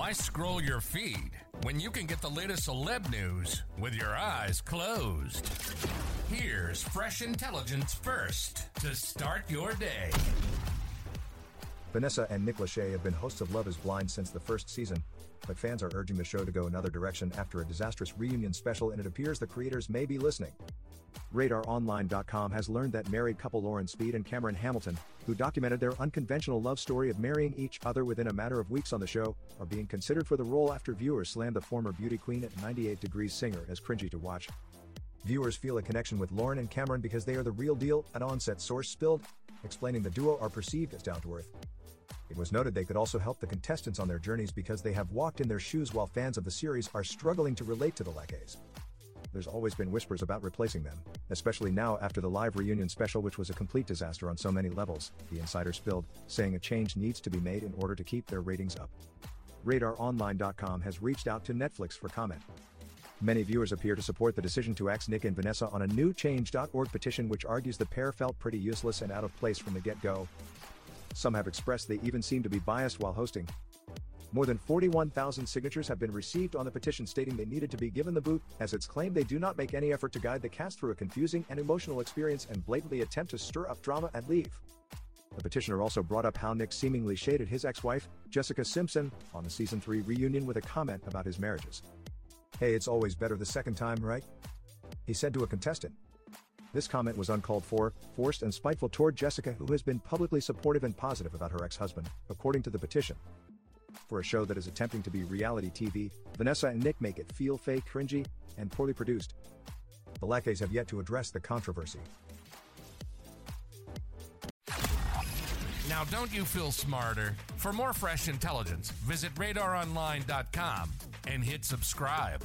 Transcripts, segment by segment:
Why scroll your feed when you can get the latest celeb news with your eyes closed? Here's fresh intelligence first to start your day. Vanessa and Nick Lachey have been hosts of Love is Blind since the first season, but fans are urging the show to go another direction after a disastrous reunion special and it appears the creators may be listening. RadarOnline.com has learned that married couple Lauren Speed and Cameron Hamilton, who documented their unconventional love story of marrying each other within a matter of weeks on the show, are being considered for the role after viewers slammed the former beauty queen at 98 Degrees singer as cringy to watch. Viewers feel a connection with Lauren and Cameron because they are the real deal, an on-set source spilled, explaining the duo are perceived as down to earth. It was noted they could also help the contestants on their journeys because they have walked in their shoes while fans of the series are struggling to relate to the Lacheys. There's always been whispers about replacing them, especially now after the live reunion special, which was a complete disaster on so many levels, the insider spilled, saying a change needs to be made in order to keep their ratings up. RadarOnline.com has reached out to Netflix for comment. Many viewers appear to support the decision to axe Nick and Vanessa on a new change.org petition which argues the pair felt pretty useless and out of place from the get-go. Some have expressed they even seem to be biased while hosting. More than 41,000 signatures have been received on the petition stating they needed to be given the boot, as it's claimed they do not make any effort to guide the cast through a confusing and emotional experience and blatantly attempt to stir up drama and leave. The petitioner also brought up how Nick seemingly shaded his ex-wife, Jessica Simpson, on the season 3 reunion with a comment about his marriages. Hey, it's always better the second time, right? He said to a contestant. This comment was uncalled for, forced, and spiteful toward Jessica, who has been publicly supportive and positive about her ex husband, according to the petition. For a show that is attempting to be reality TV, Vanessa and Nick make it feel fake, cringy, and poorly produced. The Lacheys have yet to address the controversy. Now, don't you feel smarter? For more fresh intelligence, visit radaronline.com and hit subscribe.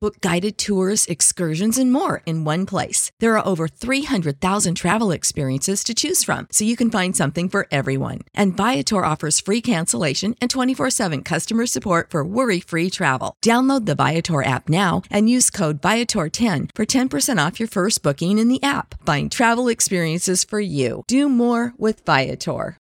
Book guided tours, excursions, and more in one place. There are over 300,000 travel experiences to choose from, so you can find something for everyone. And Viator offers free cancellation and 24 7 customer support for worry free travel. Download the Viator app now and use code Viator10 for 10% off your first booking in the app. Find travel experiences for you. Do more with Viator.